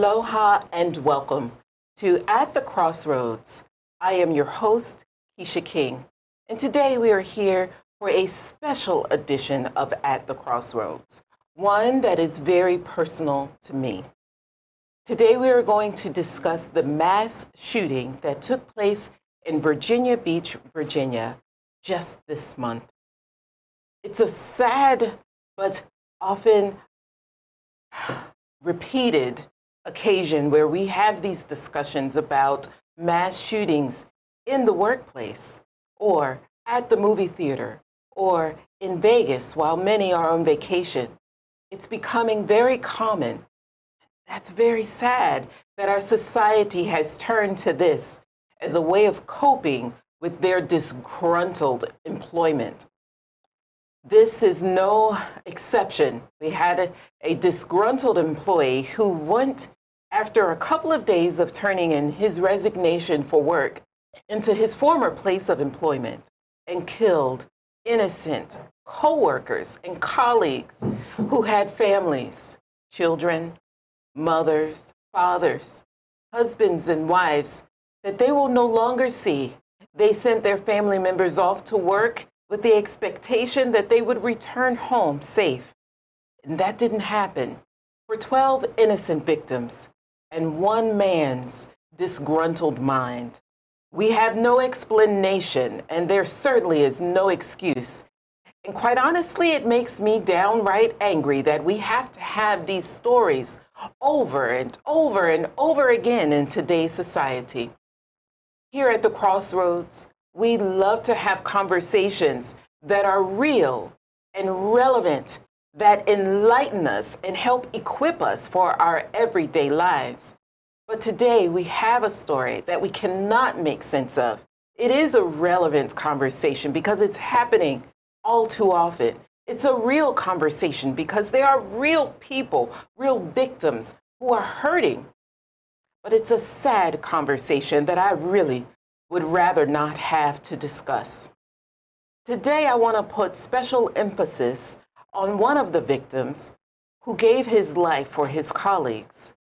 Aloha and welcome to At the Crossroads. I am your host, Kecia King, and today we are here for a special edition of At the Crossroads, one that is very personal to me. Today we are going to discuss the mass shooting that took place in Virginia Beach, Virginia, just this month. It's a sad but often repeated occasion where we have these discussions about mass shootings in the workplace or at the movie theater or in Vegas while many are on vacation. It's becoming very common. That's very sad that our society has turned to this as a way of coping with their disgruntled employment. This is no exception. We had a, a, disgruntled employee who went, after a couple of days of turning in his resignation for work, into his former place of employment and killed innocent coworkers and colleagues who had families, children, mothers, fathers, husbands, and wives that they will no longer see. They sent their family members off to work with the expectation that they would return home safe. And that didn't happen. For 12 innocent victims and one man's disgruntled mind. We have no explanation, and there certainly is no excuse. And quite honestly, it makes me downright angry that we have to have these stories over and over and over again in today's society. Here at the Crossroads, we love to have conversations that are real and relevant, that enlighten us and help equip us for our everyday lives. But today we have a story that we cannot make sense of. It is a relevant conversation because it's happening all too often. It's a real conversation because there are real people, real victims who are hurting. But it's a sad conversation that I really would rather not have to discuss. Today, I want to put special emphasis on one of the victims who gave his life for his colleagues.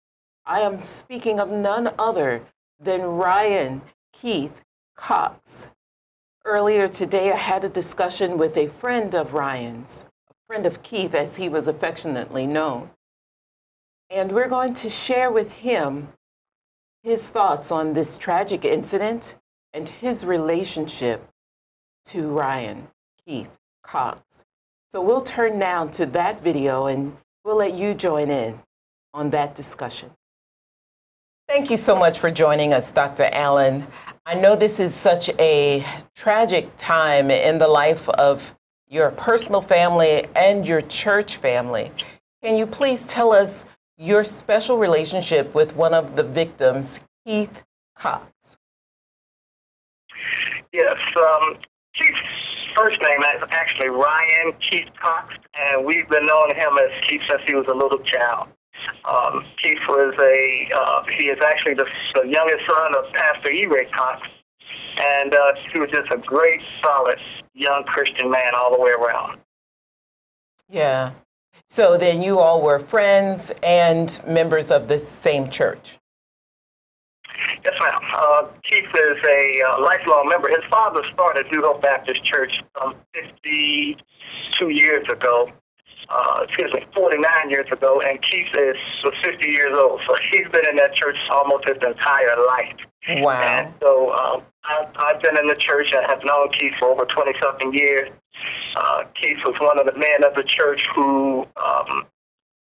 I am speaking of none other than Ryan Keith Cox. Earlier today, I had a discussion with a friend of Ryan's, a friend of Keith, as he was affectionately known. And we're going to share with him his thoughts on this tragic incident and his relationship to Ryan Keith Cox. So we'll turn now to that video and we'll let you join in on that discussion. Thank you so much for joining us, Dr. Allen. I know this is such a tragic time in the life of your personal family and your church family. Can you please tell us your special relationship with one of the victims, Keith Cox? Yes, um, Keith's first name is actually Ryan Keith Cox, and we've been knowing him as Keith since he was a little child. Um, Keith was a, uh, he is actually the, the youngest son of Pastor E. Ray Cox, and uh, he was just a great, solid, young Christian man all the way around. Yeah. So then you all were friends and members of the same church? Yes, ma'am. Uh, Keith is a uh, lifelong member. His father started New Hope Baptist Church um, 52 years ago. Uh, excuse me, 49 years ago, and Keith is 50 years old. So he's been in that church almost his entire life. Wow. And so um, I've, I've been in the church. I have known Keith for over 20 something years. Uh, Keith was one of the men of the church who um,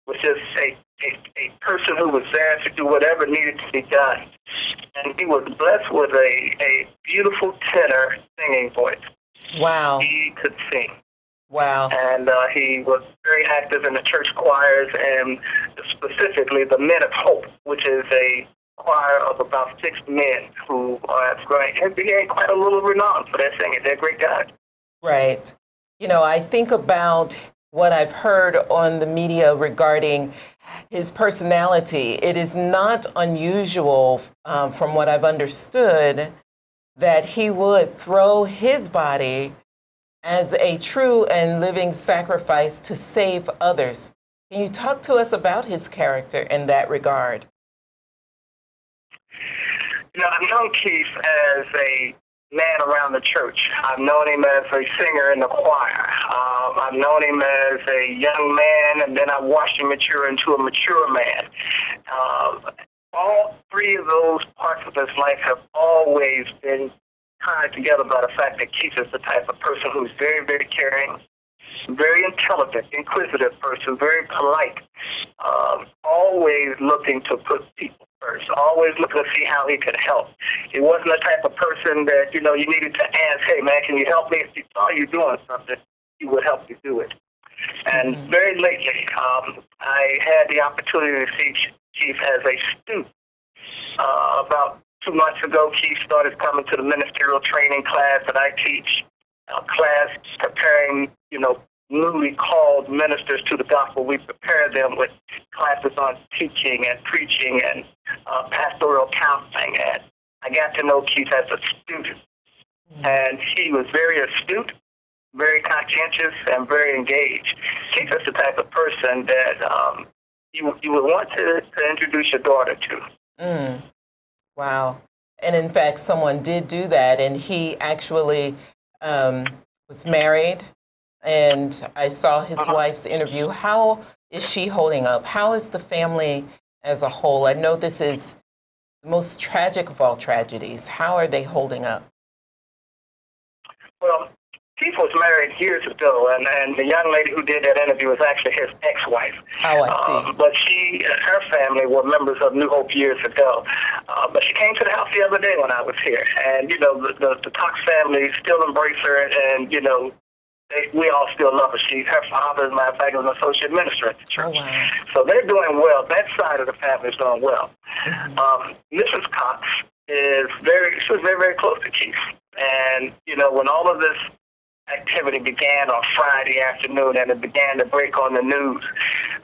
was just a, a, a person who was there to do whatever needed to be done. And he was blessed with a, a beautiful tenor singing voice. Wow. He could sing. Wow. And uh, he was very active in the church choirs and specifically the Men of Hope, which is a choir of about six men who are great, have gained quite a little renown for their singing. They're great guys. Right. You know, I think about what I've heard on the media regarding his personality. It is not unusual, um, from what I've understood, that he would throw his body as a true and living sacrifice to save others. Can you talk to us about his character in that regard? You know, I've known Keith as a man around the church. I've known him as a singer in the choir. Um, I've known him as a young man, and then I've watched him mature into a mature man. Um, all three of those parts of his life have always been tied together by the fact that Keith is the type of person who's very, very caring, very intelligent, inquisitive person, very polite, um, always looking to put people first, always looking to see how he could help. He wasn't the type of person that, you know, you needed to ask, hey, man, can you help me? If he saw you doing something, he would help you do it. And mm-hmm. very lately, um, I had the opportunity to see Chief as a student. Uh, about two months ago, Keith started coming to the ministerial training class that I teach, a class preparing, you know, newly called ministers to the gospel. We prepare them with classes on teaching and preaching and uh, pastoral counseling. And I got to know Keith as a student. And he was very astute, very conscientious, and very engaged. Keith is the type of person that um, you, you would want to, to introduce your daughter to. Mm. Wow. And in fact, someone did do that, and he actually um, was married. And I saw his uh-huh. wife's interview. How is she holding up? How is the family as a whole? I know this is the most tragic of all tragedies. How are they holding up? Well, Keith was married years ago, and, and the young lady who did that interview was actually his ex-wife. Oh, I see. Um, but she and her family were members of New Hope years ago. Uh, but she came to the house the other day when I was here, and you know the the, the Cox family still embrace her, and you know we all still love her. She, her father, as a matter of fact, was an associate minister at the oh, church. Oh, wow. So they're doing well. That side of the family is doing well. Mm-hmm. Um, Mrs. Cox is very, she was very, very close to Keith. And, you know, when all of this activity began on Friday afternoon and it began to break on the news.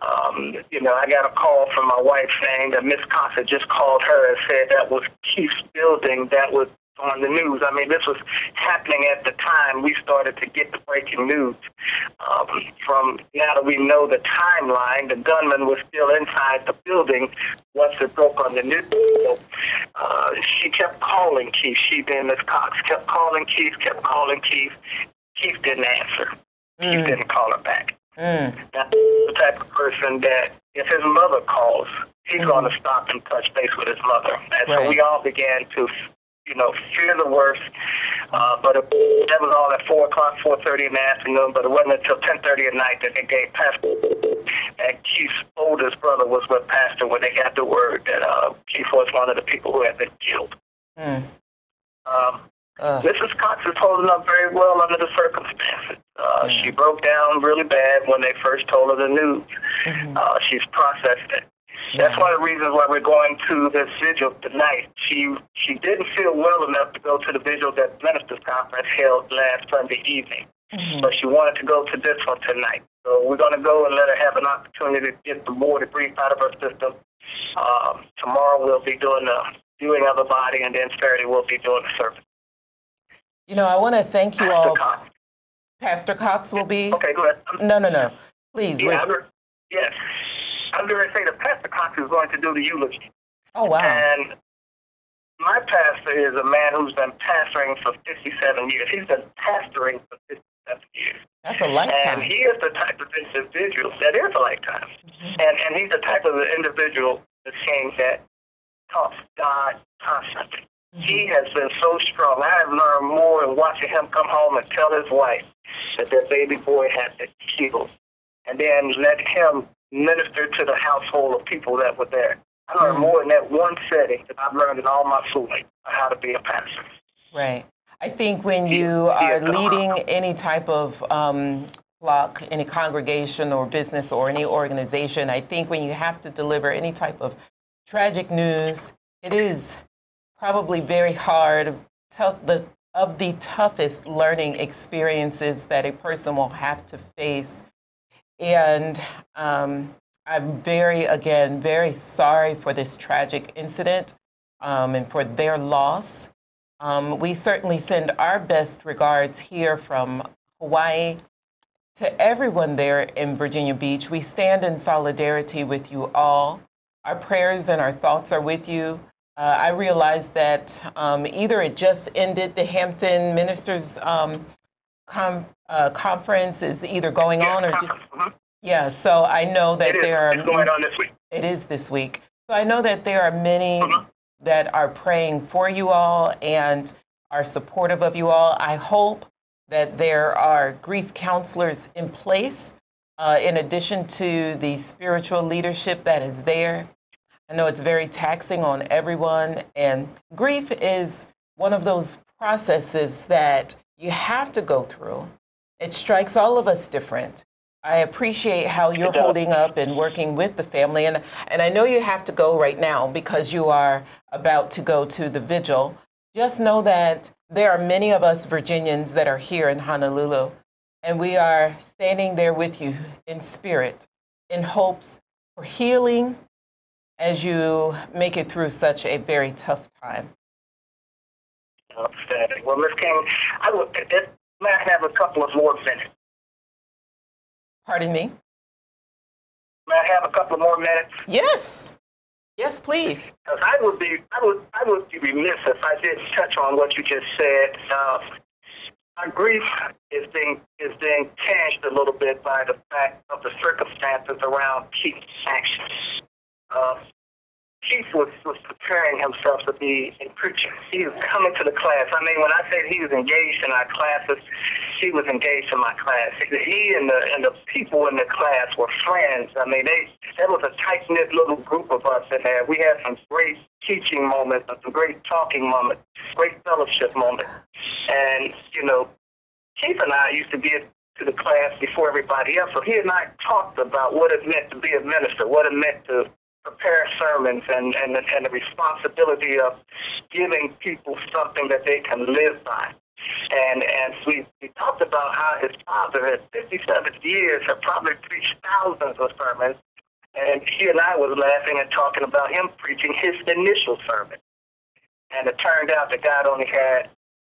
Um, you know, I got a call from my wife saying that Miss Cox had just called her and said that was Keith's building that was on the news. I mean, this was happening at the time we started to get the breaking news. Um, from now that we know the timeline, the gunman was still inside the building once it broke on the news. So, uh, she kept calling Keith. She being Miss Cox kept calling Keith, kept calling Keith, Keith didn't answer. Mm. Keith didn't call her back. Mm. Now, the type of person that if his mother calls, he's mm. going to stop and touch base with his mother. And right. so we all began to, you know, fear the worst. Uh, but it, that was all at 4 o'clock, 4.30 in the afternoon, but it wasn't until 10.30 at night that they gave Pastor. And Keith's oldest brother was with Pastor when they got the word that uh, Keith was one of the people who had been killed. Mm. Um, uh. Mrs. Cox is holding up very well under the circumstances. Uh, mm. She broke down really bad when they first told her the news. Mm-hmm. Uh, she's processed it. Yeah. That's one of the reasons why we're going to this vigil tonight. She she didn't feel well enough to go to the vigil that ministers conference held last Sunday evening, mm-hmm. but she wanted to go to this one tonight. So we're going to go and let her have an opportunity to get the more debrief out of her system. Um, tomorrow we'll be doing the viewing of the body, and then Saturday we'll be doing the service. You know, I want to thank you Pastor all. Cox. Pastor Cox will be. Okay, go ahead. No, no, no. Please. Yeah, yes. I'm going to say that Pastor Cox is going to do the eulogy. Oh, wow. And my pastor is a man who's been pastoring for 57 years. He's been pastoring for 57 years. That's a lifetime. And he is the type of individual that is a lifetime. Mm-hmm. And, and he's the type of individual, the king, that talks God constantly. He has been so strong. I have learned more in watching him come home and tell his wife that their baby boy had been killed, and then let him minister to the household of people that were there. I learned mm. more in that one setting than I've learned in all my schooling how to be a pastor. Right. I think when you are leading any type of um, flock, any congregation or business or any organization, I think when you have to deliver any type of tragic news, it is probably very hard, the, of the toughest learning experiences that a person will have to face. And um, I'm very, again, very sorry for this tragic incident um, and for their loss. Um, we certainly send our best regards here from Hawaii to everyone there in Virginia Beach. We stand in solidarity with you all. Our prayers and our thoughts are with you. Uh, I realize that um, either it just ended, the Hampton Ministers um, com- uh, Conference is either going Yeah, on or. conference, mhm. Yeah, so I know that It is. there are. It's going on this week. It is this week. So I know that there are many Mhm. that are praying for you all and are supportive of you all. I hope that there are grief counselors in place uh, in addition to the spiritual leadership that is there. I know it's very taxing on everyone, and grief is one of those processes that you have to go through. It strikes all of us different. I appreciate how you're holding up and working with the family, and and I know you have to go right now because you are about to go to the vigil. Just know that there are many of us Virginians that are here in Honolulu, and we are standing there with you in spirit, in hopes for healing as you make it through such a very tough time. Outstanding. Well, Miss King, I would, it, I have a couple of more minutes? Pardon me? May I have a couple more minutes? Yes. Yes, please. Because I would be, I would, I would be remiss if I didn't touch on what you just said. Uh, my grief is being is being tinged a little bit by the fact of the circumstances around Keith's actions. Uh, Keith was, was preparing himself to be a preacher. He was coming to the class. I mean, when I say he was engaged in our classes, he was engaged in my class. He and the and the people in the class were friends. I mean, they there was a tight knit little group of us in there. We had some great teaching moments, uh, some great talking moments, great fellowship moments, and you know, Keith and I used to get to the class before everybody else. So he and I talked about what it meant to be a minister, what it meant to prepare sermons, and and and the responsibility of giving people something that they can live by. And and we, we talked about how his father at 57 years had probably preached thousands of sermons, and he and I was laughing and talking about him preaching his initial sermon. And it turned out that God only had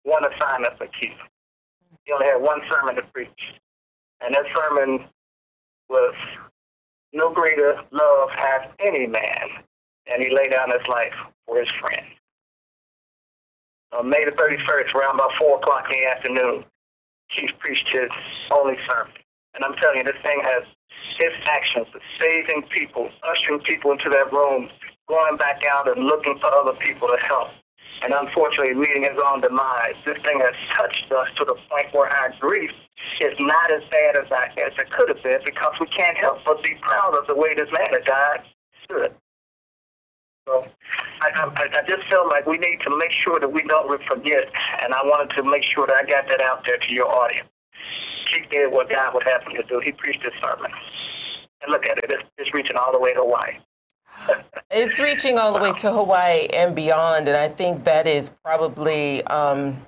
one assignment for Keith. He only had one sermon to preach. And that sermon was no greater love hath any man, and he laid down his life for his friend. On May the 31st, around about 4 o'clock in the afternoon, Keith preached his only sermon. And I'm telling you, this thing has his actions of saving people, ushering people into their rooms, going back out and looking for other people to help. And unfortunately, leading his own demise. This thing has touched us to the point where our grief is not as bad as, I, as it could have been because we can't help but be proud of the way this man has died stood. So I, I, I just feel like we need to make sure that we don't forget, and I wanted to make sure that I got that out there to your audience. He did what God would have him to do. He preached his sermon. And look at it, it's, it's reaching all the way to Hawaii. It's reaching all the way to Hawaii and beyond, and I think that is probably um,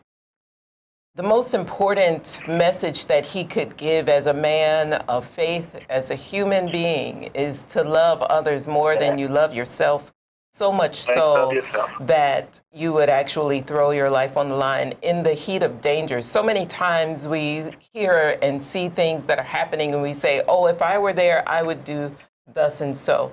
the most important message that he could give as a man of faith, as a human being, is to love others more than you love yourself. So much so that you would actually throw your life on the line in the heat of danger. So many times we hear and see things that are happening, and we say, Oh, if I were there, I would do thus and so.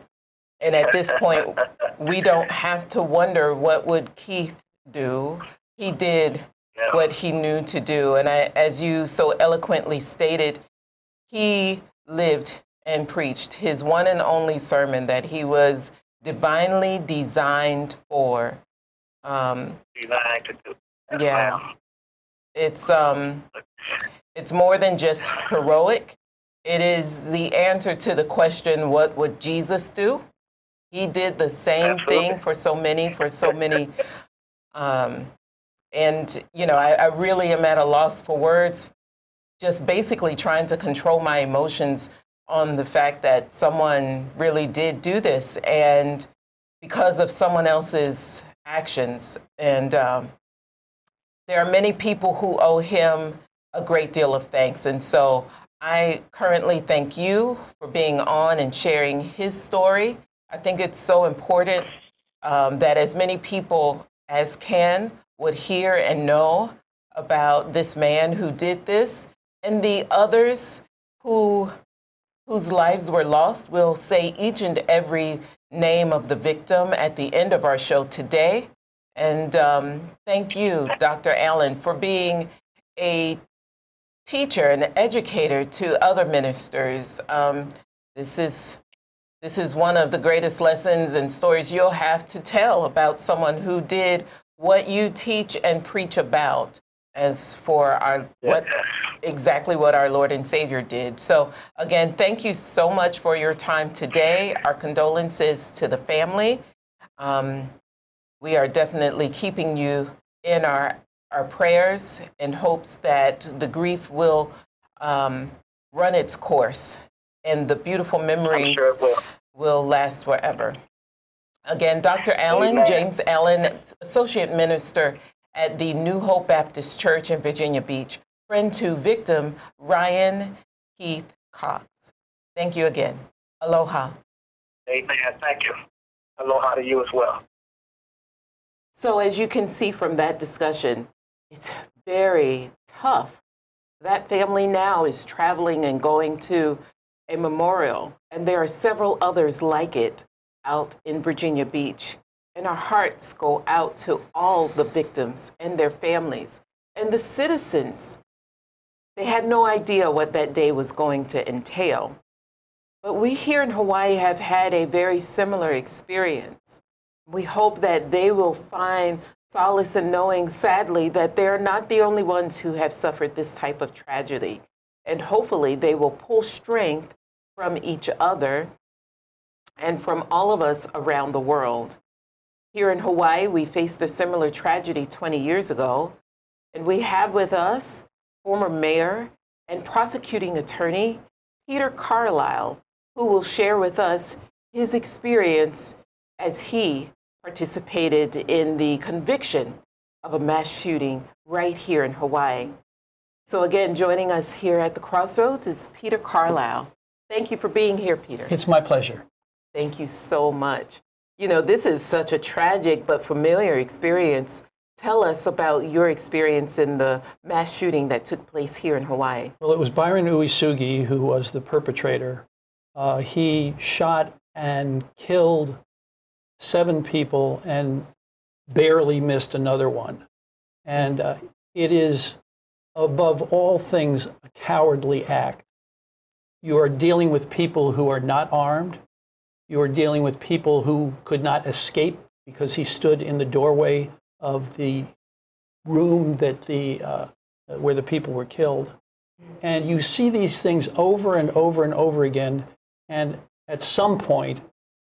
And at this point, we don't have to wonder what would Keith do. He did Yeah. what he knew to do. And I, as you so eloquently stated, he lived and preached his one and only sermon that he was divinely designed for. Um, Designed to do. Yeah. it's um, it's more than just heroic. It is the answer to the question, "What would Jesus do?" He did the same Absolutely. thing for so many, for so many. Um, and you know, I, I really am at a loss for words. Just basically trying to control my emotions on the fact that someone really did do this, and because of someone else's actions. And um, there are many people who owe him a great deal of thanks. And so I currently thank you for being on and sharing his story. I think it's so important um, that as many people as can would hear and know about this man who did this and the others who whose lives were lost will say each and every name of the victim at the end of our show today. And um, thank you, Dr. Allen, for being a teacher and educator to other ministers. Um, this is this is one of the greatest lessons and stories you'll have to tell about someone who did what you teach and preach about as for our what exactly what our Lord and Savior did. So again, thank you so much for your time today. Our condolences to the family. Um, we are definitely keeping you in our our prayers in hopes that the grief will um, run its course and the beautiful memories sure will. will last forever. Again, Dr. Allen, Amen. James Allen, Associate Minister at the New Hope Baptist Church in Virginia Beach, friend to victim Ryan Keith Cox. Thank you again. Aloha. Amen. Thank you. Aloha to you as well. So, as you can see from that discussion, it's very tough. That family now is traveling and going to a memorial, and there are several others like it out in Virginia Beach. And our hearts go out to all the victims and their families and the citizens. They had no idea what that day was going to entail. But we here in Hawaii have had a very similar experience. We hope that they will find solace in knowing, sadly, that they're not the only ones who have suffered this type of tragedy. And hopefully, they will pull strength from each other and from all of us around the world. Here in Hawaii, we faced a similar tragedy 20 years ago, and we have with us former mayor and prosecuting attorney Peter Carlisle, who will share with us his experience as he participated in the conviction of a mass shooting right here in Hawaii. So, again, joining us here at the Crossroads is Peter Carlisle. Thank you for being here, Peter. It's my pleasure. Thank you so much. You know, this is such a tragic but familiar experience. Tell us about your experience in the mass shooting that took place here in Hawaii. Well, it was Byron Uesugi who was the perpetrator. Uh, he shot and killed seven people and barely missed another one. And uh, it is, above all things, a cowardly act. You are dealing with people who are not armed. You are dealing with people who could not escape because he stood in the doorway of the room that the, uh, where the people were killed. And you see these things over and over and over again. And at some point,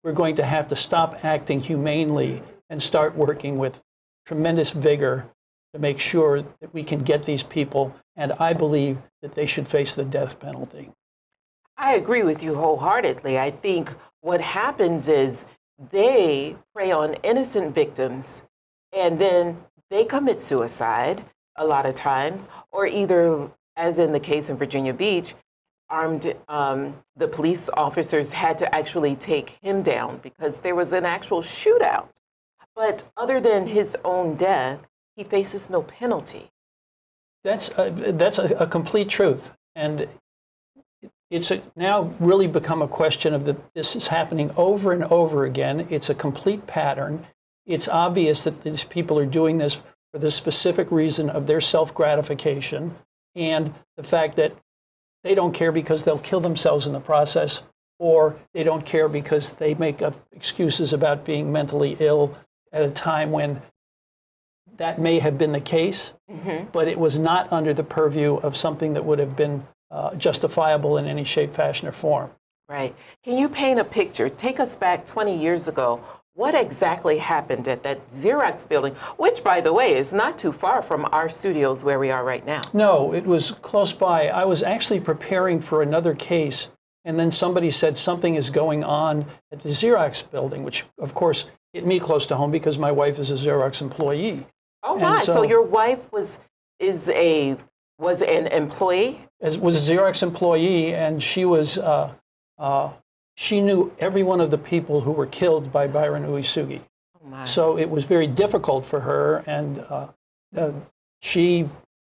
we're going to have to stop acting humanely and start working with tremendous vigor to make sure that we can get these people. And I believe that they should face the death penalty. I agree with you wholeheartedly. I think what happens is they prey on innocent victims and then they commit suicide a lot of times, or either, as in the case in Virginia Beach, armed um, the police officers had to actually take him down because there was an actual shootout. But other than his own death, he faces no penalty. That's a, that's a, a complete truth, and it's a, now really become a question of that this is happening over and over again. It's a complete pattern. It's obvious that these people are doing this for the specific reason of their self gratification and the fact that they don't care because they'll kill themselves in the process, or they don't care because they make up excuses about being mentally ill at a time when that may have been the case, mm-hmm. but it was not under the purview of something that would have been uh, justifiable in any shape, fashion, or form. Right. Can you paint a picture? Take us back 20 years ago. What exactly happened at that Xerox building, which, by the way, is not too far from our studios where we are right now? No, it was close by. I was actually preparing for another case, and then somebody said something is going on at the Xerox building, which, of course, hit me close to home because my wife is a Xerox employee. Oh my! So, so- your wife was is a was an employee. As was a Xerox employee, and she was uh, uh, she knew every one of the people who were killed by Byron Uesugi. Oh! So it was very difficult for her, and uh, uh, she,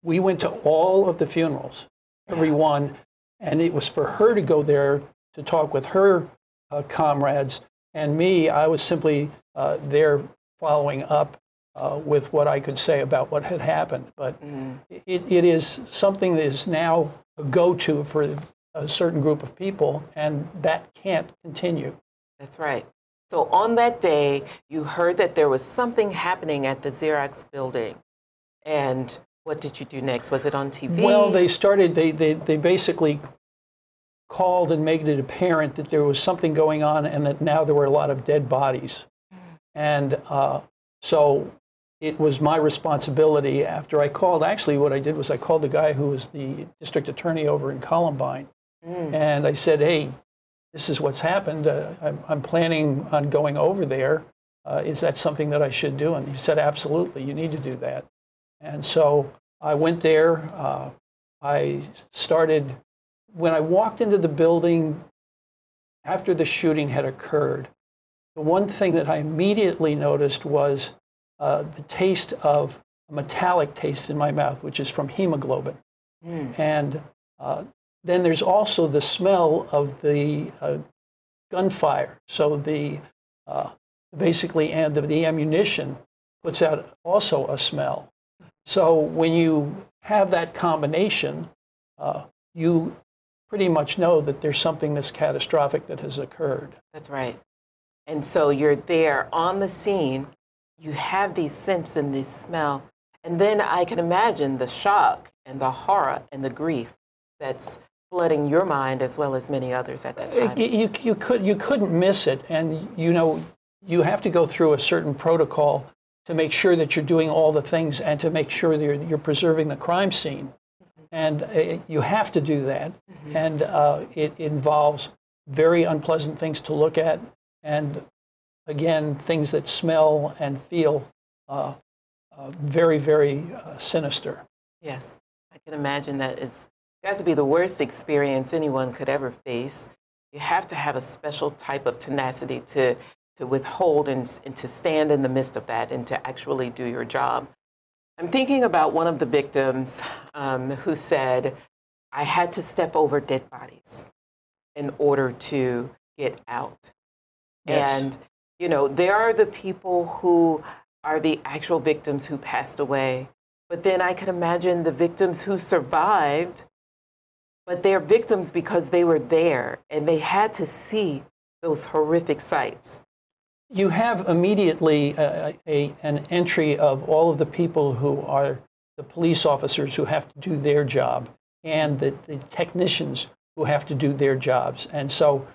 we went to all of the funerals, every one, and it was for her to go there to talk with her uh, comrades And me, I was simply uh, there following up uh, with what I could say about what had happened. But it, it is something that is now a go to for a certain group of people, and that can't continue. That's right. So on that day, you heard that there was something happening at the Xerox building. And what did you do next? Was it on TV? Well, they started, they, they, they basically called and made it apparent that there was something going on and that now there were a lot of dead bodies. And uh, so it was my responsibility after I called. Actually, what I did was I called the guy who was the district attorney over in Columbine. And I said, hey, this is what's happened. Uh, I'm, I'm planning on going over there. Uh, is that something that I should do? And he said, absolutely, you need to do that. And so I went there. Uh, I started, when I walked into the building after the shooting had occurred, the one thing that I immediately noticed was uh, the taste of a metallic taste in my mouth, which is from hemoglobin. And uh, then there's also the smell of the uh, gunfire. So the uh, basically and the, the ammunition puts out also a smell. So when you have that combination, uh, you pretty much know that there's something that's catastrophic that has occurred. That's right. And so you're there on the scene, you have these scents and this smell, and then I can imagine the shock and the horror and the grief that's flooding your mind as well as many others at that time. You, you, could you couldn't miss it, and you know you have to go through a certain protocol to make sure that you're doing all the things and to make sure that you're, you're preserving the crime scene, and uh, you have to do that, and uh, it involves very unpleasant things to look at, and again things that smell and feel uh, uh, very very uh, sinister. Yes, I can imagine that is got to be the worst experience anyone could ever face. You have to have a special type of tenacity to to withhold and, and to stand in the midst of that and to actually do your job. I'm thinking about one of the victims um, who said, "I had to step over dead bodies in order to get out." Yes. And you know, there are the people who are the actual victims who passed away. But then I can imagine the victims who survived, but they're victims because they were there and they had to see those horrific sights. You have immediately uh, a, a, an entry of all of the people who are the police officers who have to do their job and the, the technicians who have to do their jobs. And so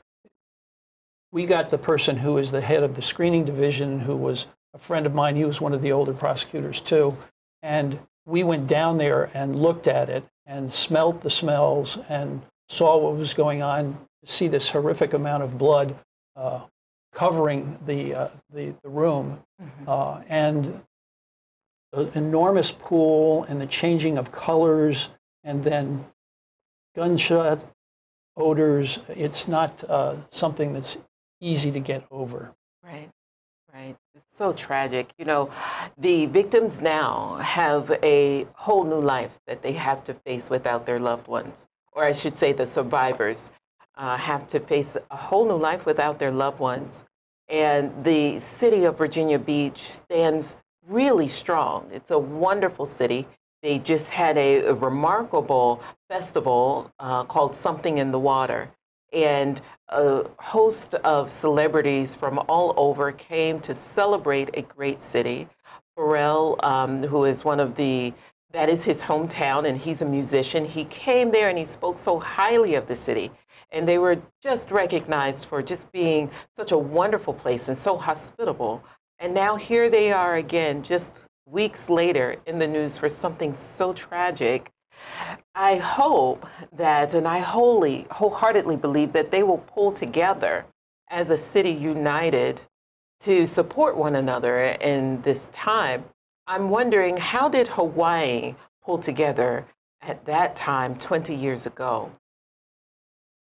we got the person who is the head of the screening division, who was a friend of mine. He was one of the older prosecutors, too. And we went down there and looked at it and smelt the smells and saw what was going on, see this horrific amount of blood uh, covering the, uh, the, the room, uh, and the enormous pool and the changing of colors, and then gunshot odors. It's not uh, something that's easy to get over. Right, right. It's so tragic. You know, the victims now have a whole new life that they have to face without their loved ones, or I should say, the survivors uh, have to face a whole new life without their loved ones. And the city of Virginia Beach stands really strong. It's a wonderful city. They just had a, a remarkable festival uh, called Something in the Water. And a host of celebrities from all over came to celebrate a great city. Pharrell, um, who is one of the, that is his hometown, and he's a musician, he came there and he spoke so highly of the city. And they were just recognized for just being such a wonderful place and so hospitable. And now here they are again, just weeks later in the news for something so tragic. I hope that, and I wholly, wholeheartedly believe that they will pull together as a city united to support one another in this time. I'm wondering how did Hawaii pull together at that time 20 years ago?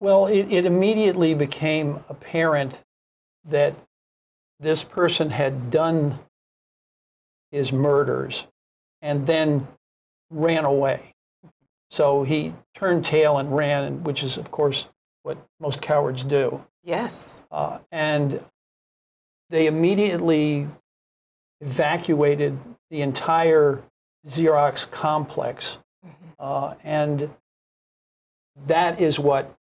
Well, it, it immediately became apparent that this person had done his murders and then ran away. So he turned tail and ran, which is, of course, what most cowards do. Yes. Uh, and they immediately evacuated the entire Xerox complex. Uh, and that is what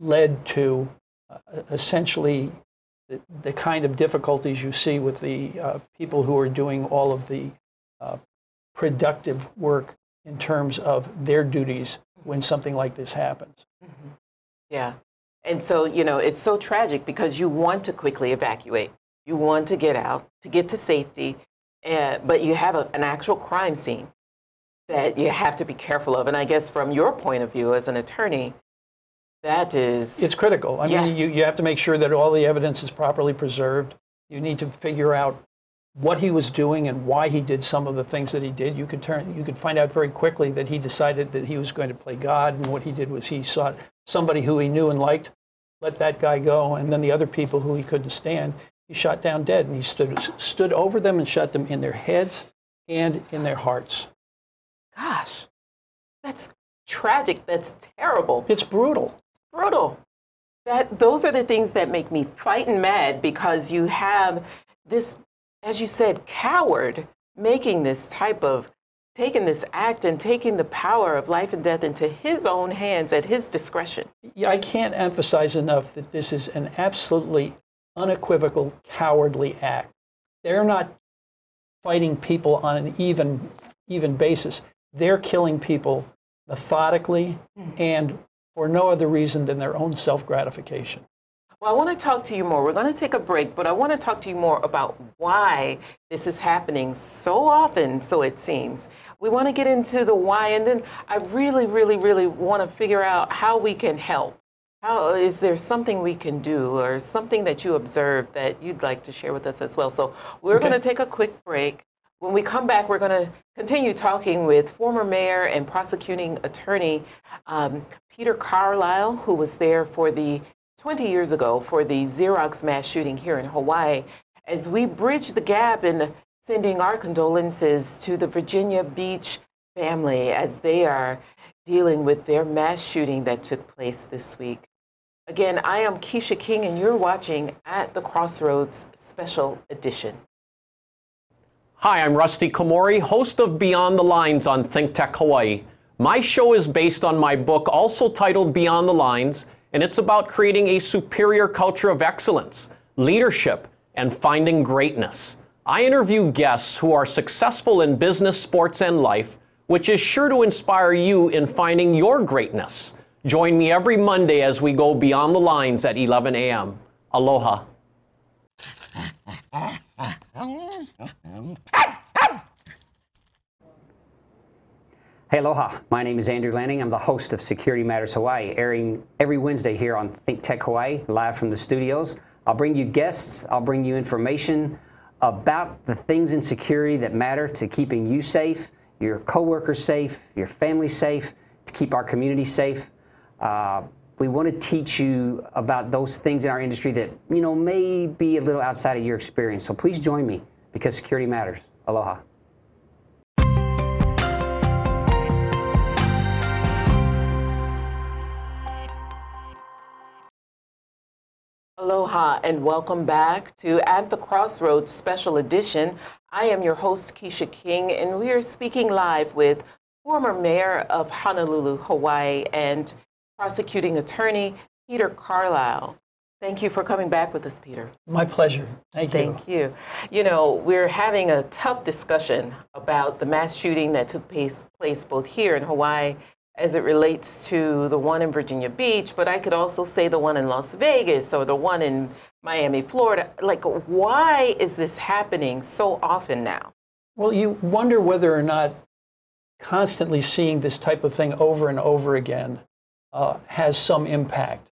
led to uh, essentially the, the, kind of difficulties you see with the uh, people who are doing all of the uh, productive work in terms of their duties when something like this happens. Mm-hmm. Yeah. And so, you know, it's so tragic because you want to quickly evacuate. You want to get out, to get to safety, uh, but you have a, an actual crime scene that you have to be careful of. And I guess from your point of view as an attorney, that is. It's critical. I yes. mean, you, you have to make sure that all the evidence is properly preserved. You need to figure out what he was doing and why he did some of the things that he did. You could turn, you could find out very quickly that he decided that he was going to play God, and what he did was he sought somebody who he knew and liked, let that guy go, and then the other people who he couldn't stand, he shot down dead, and he stood stood over them and shot them in their heads and in their hearts. Gosh, that's tragic. That's terrible. It's brutal brutal. That those are the things that make me fighting mad because you have this, as you said, coward making this type of taking this act and taking the power of life and death into his own hands at his discretion. Yeah, I can't emphasize enough that this is an absolutely unequivocal cowardly act. They're not fighting people on an even even basis. They're killing people methodically mm. and for no other reason than their own self gratification. Well, I want to talk to you more. We're going to take a break, but I want to talk to you more about why this is happening so often, so it seems. We want to get into the why, and then I really, really, really want to figure out how we can help. How is there something we can do, or something that you observed that you'd like to share with us as well? So we're okay. going to take a quick break. When we come back, we're going to continue talking with former mayor and prosecuting attorney um, Peter Carlisle, who was there for the 20 years ago for the Xerox mass shooting here in Hawaii, as we bridge the gap in sending our condolences to the Virginia Beach family as they are dealing with their mass shooting that took place this week. Again, I am Kecia King, and you're watching At the Crossroads Special Edition. Hi, I'm Rusty Komori, host of Beyond the Lines on Think Tech Hawaii. My show is based on my book, also titled Beyond the Lines, and it's about creating a superior culture of excellence, leadership, and finding greatness. I interview guests who are successful in business, sports, and life, which is sure to inspire you in finding your greatness. Join me every Monday as we go beyond the lines at 11 a.m. Aloha. Hey, aloha. My name is Andrew Lanning. I'm the host of Security Matters Hawaii, airing every Wednesday here on Think Tech Hawaii, live from the studios. I'll bring you guests, I'll bring you information about the things in security that matter to keeping you safe, your coworkers safe, your family safe, to keep our community safe. Uh, we want to teach you about those things in our industry that you know may be a little outside of your experience. So please join me because security matters. Aloha. Aloha and welcome back to At the Crossroads Special Edition. I am your host, Kecia King, and we are speaking live with former mayor of Honolulu, Hawaii, and prosecuting attorney Peter Carlisle. Thank you for coming back with us, Peter. My pleasure. Thank you. Thank you. You know, we're having a tough discussion about the mass shooting that took place, place both here in Hawaii as it relates to the one in Virginia Beach, but I could also say the one in Las Vegas or the one in Miami, Florida. Like, why is this happening so often now? Well, you wonder whether or not constantly seeing this type of thing over and over again uh, has some impact.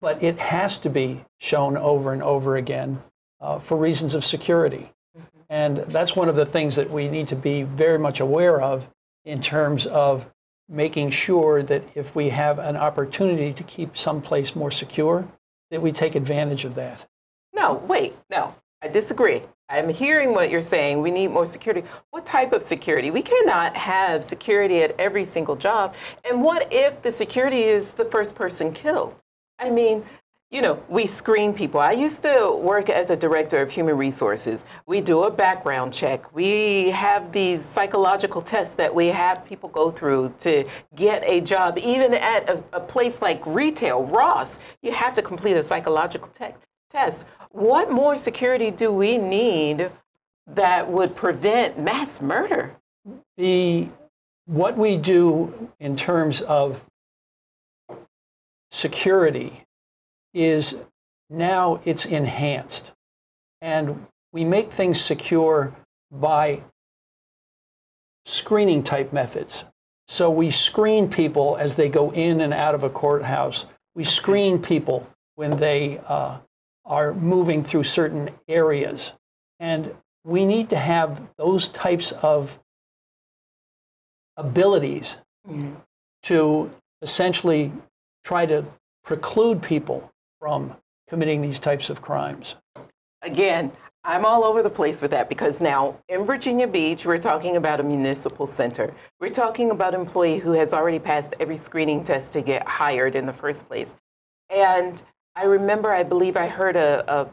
But it has to be shown over and over again uh, for reasons of security. Mm-hmm. And that's one of the things that we need to be very much aware of in terms of making sure that if we have an opportunity to keep some place more secure, that we take advantage of that. No, wait, no, I disagree. I'm hearing what you're saying. We need more security. What type of security? We cannot have security at every single job. And what if the security is the first person killed? I mean, you know, we screen people. I used to work as a director of human resources. We do a background check. We have these psychological tests that we have people go through to get a job. Even at a, a place like retail, Ross, you have to complete a psychological te- test. What more security do we need that would prevent mass murder? The what we do in terms of security is now it's enhanced. And we make things secure by screening type methods. So we screen people as they go in and out of a courthouse. We screen people when they uh, are moving through certain areas. And we need to have those types of abilities mm-hmm. to essentially try to preclude people from committing these types of crimes. Again, I'm all over the place with that because now in Virginia Beach, we're talking about a municipal center. We're talking about an employee who has already passed every screening test to get hired in the first place. And I remember, I believe I heard a, a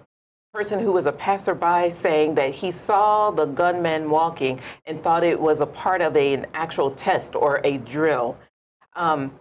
person who was a passerby saying that he saw the gunman walking and thought it was a part of a, an actual test or a drill. Um,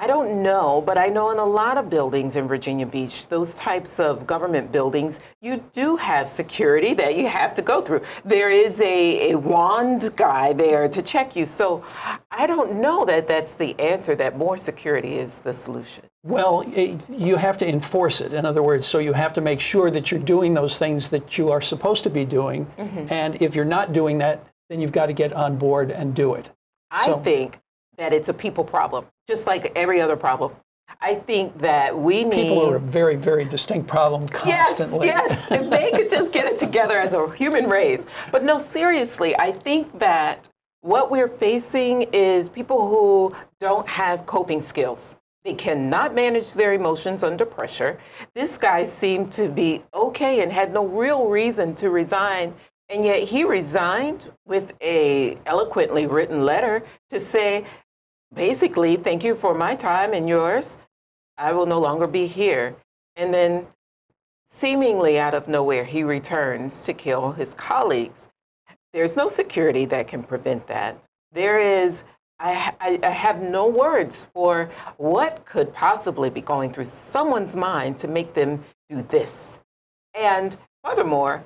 I don't know, but I know in a lot of buildings in Virginia Beach, those types of government buildings, you do have security that you have to go through. There is a, a wand guy there to check you. So I don't know that that's the answer, that more security is the solution. Well, it, you have to enforce it. In other words, so you have to make sure that you're doing those things that you are supposed to be doing. Mm-hmm. And if you're not doing that, then you've got to get on board and do it. I so, think that it's a people problem, just like every other problem. I think that we need people who are a very, very distinct problem constantly. Yes, yes. if they could just get it together as a human race. But no, seriously, I think that what we're facing is people who don't have coping skills. They cannot manage their emotions under pressure. This guy seemed to be okay and had no real reason to resign. And yet he resigned with a eloquently written letter to say, basically, thank you for my time and yours. I will no longer be here. And then, seemingly out of nowhere, he returns to kill his colleagues. There's no security that can prevent that. There is, I, I, I have no words for what could possibly be going through someone's mind to make them do this. And furthermore,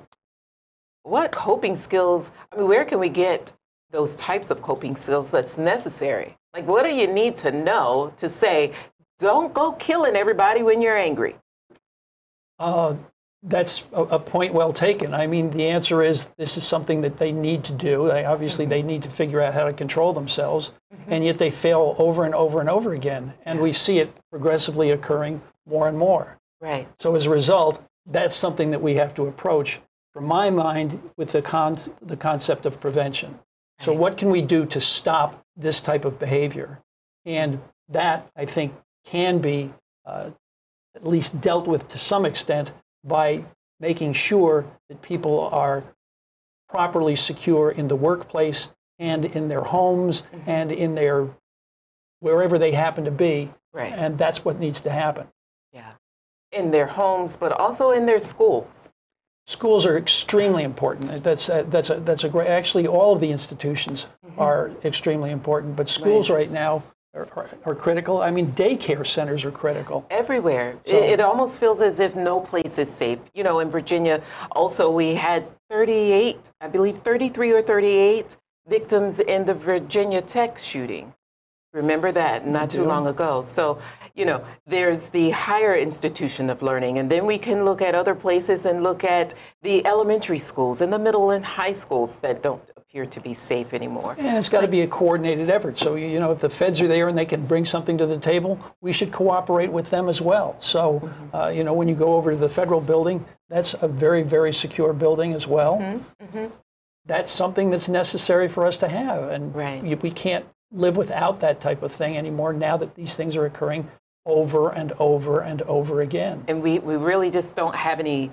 what coping skills, I mean, where can we get those types of coping skills that's necessary? Like, what do you need to know to say, don't go killing everybody when you're angry? Uh, that's a, a, point well taken. I mean, the answer is this is something that they need to do. They, obviously, mm-hmm. they need to figure out how to control themselves, mm-hmm. and yet they fail over and over and over again. And we see it progressively occurring more and more. Right. So as a result, that's something that we have to approach, from my mind, with the, con- the concept of prevention. So, what can we do to stop this type of behavior? And that, I think, can be uh, at least dealt with to some extent by making sure that people are properly secure in the workplace and in their homes mm-hmm. and in their wherever they happen to be. Right. And that's what needs to happen. Yeah. In their homes, but also in their schools. Schools are extremely important. That's a, that's a, that's a great. Actually, all of the institutions mm-hmm. are extremely important, but schools right, right now are, are, are, critical. I mean, daycare centers are critical everywhere. So, it, it almost feels as if no place is safe. You know, in Virginia, also we had 38, I believe 33 or 38 victims in the Virginia Tech shooting. Remember that not too long ago. So, you know, there's the higher institution of learning, and then we can look at other places and look at the elementary schools and the middle and high schools that don't appear to be safe anymore. And it's got to be a coordinated effort. So, you know, if the feds are there and they can bring something to the table, we should cooperate with them as well. So, mm-hmm. uh, you know, when you go over to the federal building, that's a very, very secure building as well. Mm-hmm. Mm-hmm. That's something that's necessary for us to have, and right. we can't live without that type of thing anymore now that these things are occurring over and over and over again. And we, we really just don't have any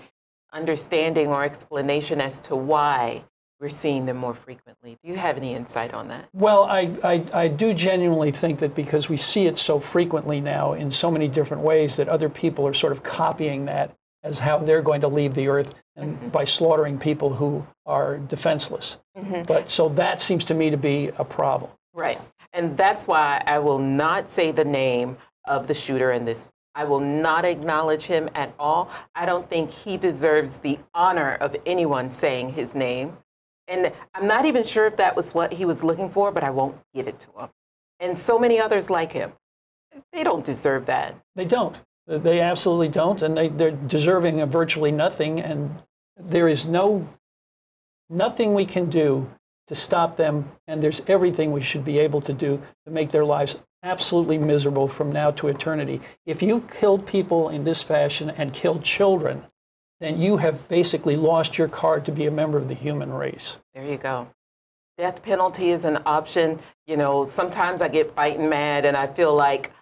understanding or explanation as to why we're seeing them more frequently. Do you have any insight on that? Well, I, I, I do genuinely think that because we see it so frequently now in so many different ways, that other people are sort of copying that as how they're going to leave the earth and mm-hmm. by slaughtering people who are defenseless. Mm-hmm. But so that seems to me to be a problem. Right. And that's why I will not say the name of the shooter in this. I will not acknowledge him at all. I don't think he deserves the honor of anyone saying his name. And I'm not even sure if that was what he was looking for, but I won't give it to him. And so many others like him. They don't deserve that. They don't. They absolutely don't, and they, they're deserving of virtually nothing. And there is no nothing we can do to stop them. And there's everything we should be able to do to make their lives absolutely miserable from now to eternity. If you've killed people in this fashion and killed children, then you have basically lost your card to be a member of the human race. There you go. Death penalty is an option. You know, sometimes I get fighting mad and I feel like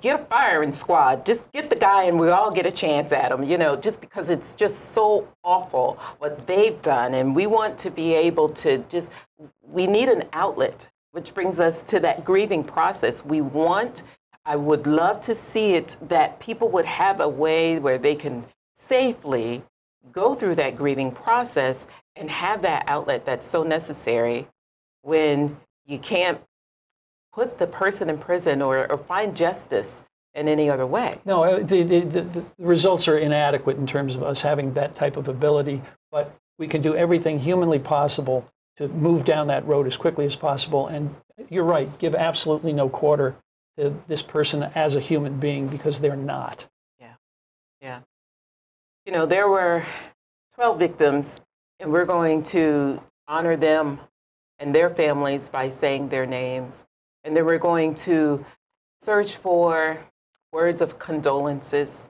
get a firing squad. Just get the guy and we all get a chance at him, you know, just because it's just so awful what they've done. And we want to be able to just, we need an outlet, which brings us to that grieving process. We want, I would love to see it that people would have a way where they can safely go through that grieving process and have that outlet that's so necessary when you can't put the person in prison or, or find justice in any other way. No, uh, the, the, the, the results are inadequate in terms of us having that type of ability, but we can do everything humanly possible to move down that road as quickly as possible. And you're right, give absolutely no quarter to this person as a human being because they're not. Yeah, yeah. You know, there were 12 victims, and we're going to honor them and their families by saying their names. And then we're going to search for words of condolences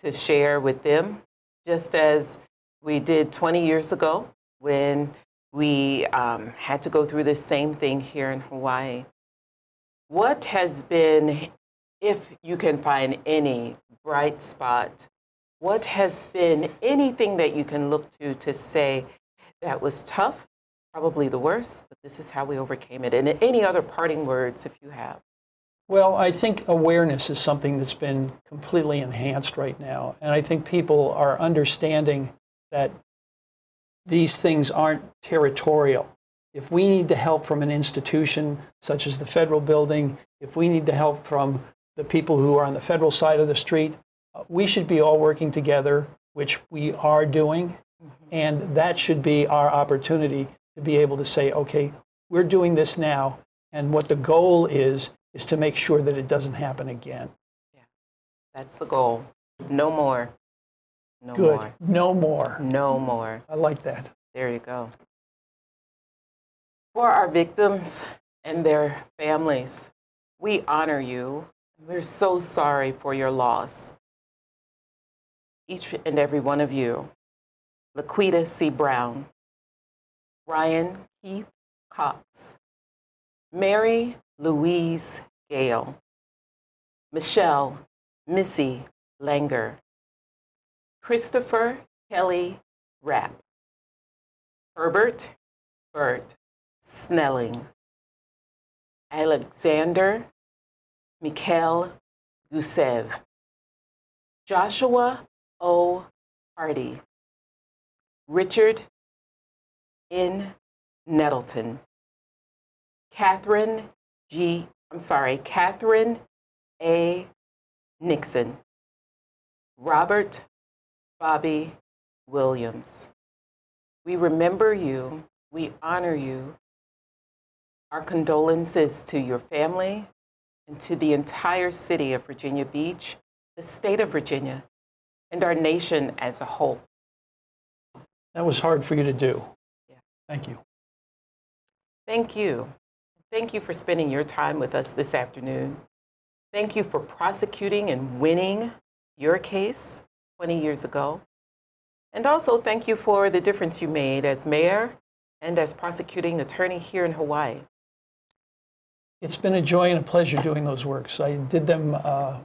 to share with them, just as we did 20 years ago when we um, had to go through the same thing here in Hawaii. What has been, if you can find any bright spot, what has been anything that you can look to to say that was tough, probably the worst, but this is how we overcame it? And any other parting words if you have? Well, I think awareness is something that's been completely enhanced right now. And I think people are understanding that these things aren't territorial. If we need the help from an institution such as the federal building, if we need the help from the people who are on the federal side of the street, we should be all working together, which we are doing. Mm-hmm. And that should be our opportunity to be able to say, okay, we're doing this now. And what the goal is, is to make sure that it doesn't happen again. Yeah, That's the goal. No more. No Good. more. No more. No more. I like that. There you go. For our victims and their families, we honor you. We're so sorry for your loss. Each and every one of you. Laquita C. Brown, Ryan Keith Cox, Mary Louise Gayle, Michelle Missy Langer, Christopher Kelly Rapp, Herbert Bert Snelling, Alexander Mikhail Gusev, Joshua O. Hardy, Richard N. Nettleton, Katherine G. I'm sorry, Katherine A. Nixon, Robert Bobby Williams. We remember you, we honor you. Our condolences to your family and to the entire city of Virginia Beach, the state of Virginia, and our nation as a whole. That was hard for you to do. Yeah. Thank you. Thank you. Thank you for spending your time with us this afternoon. Thank you for prosecuting and winning your case 20 years ago. And also, thank you for the difference you made as mayor and as prosecuting attorney here in Hawaii. It's been a joy and a pleasure doing those works. I did them uh,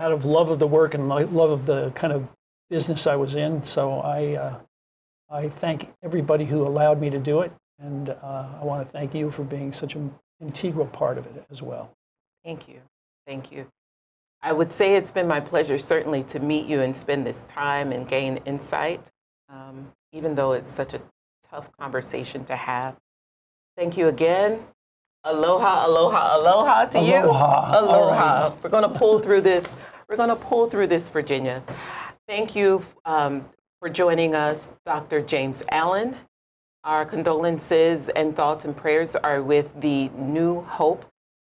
out of love of the work and lo- love of the kind of business I was in. So I, uh, I thank everybody who allowed me to do it, and uh, I want to thank you for being such an integral part of it as well. Thank you. Thank you. I would say it's been my pleasure, certainly, to meet you and spend this time and gain insight, um, even though it's such a tough conversation to have. Thank you again. Aloha, aloha, aloha to you. Aloha. All Aloha. right. We're going to pull through this. We're going to pull through this, Virginia. Thank you um, for joining us, Dr. James Allen. Our condolences and thoughts and prayers are with the New Hope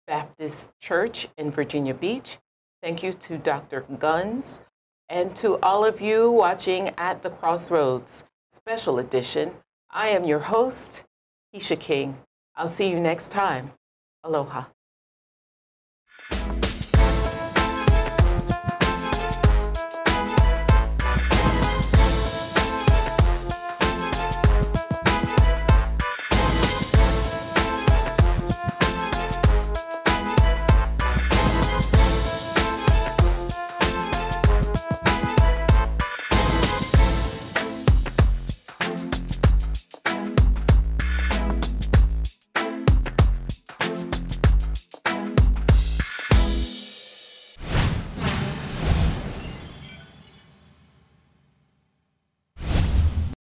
Baptist Church in Virginia Beach. Thank you to Dr. Guns and to all of you watching at the Crossroads Special Edition. I am your host, Kecia King. I'll see you next time. Aloha.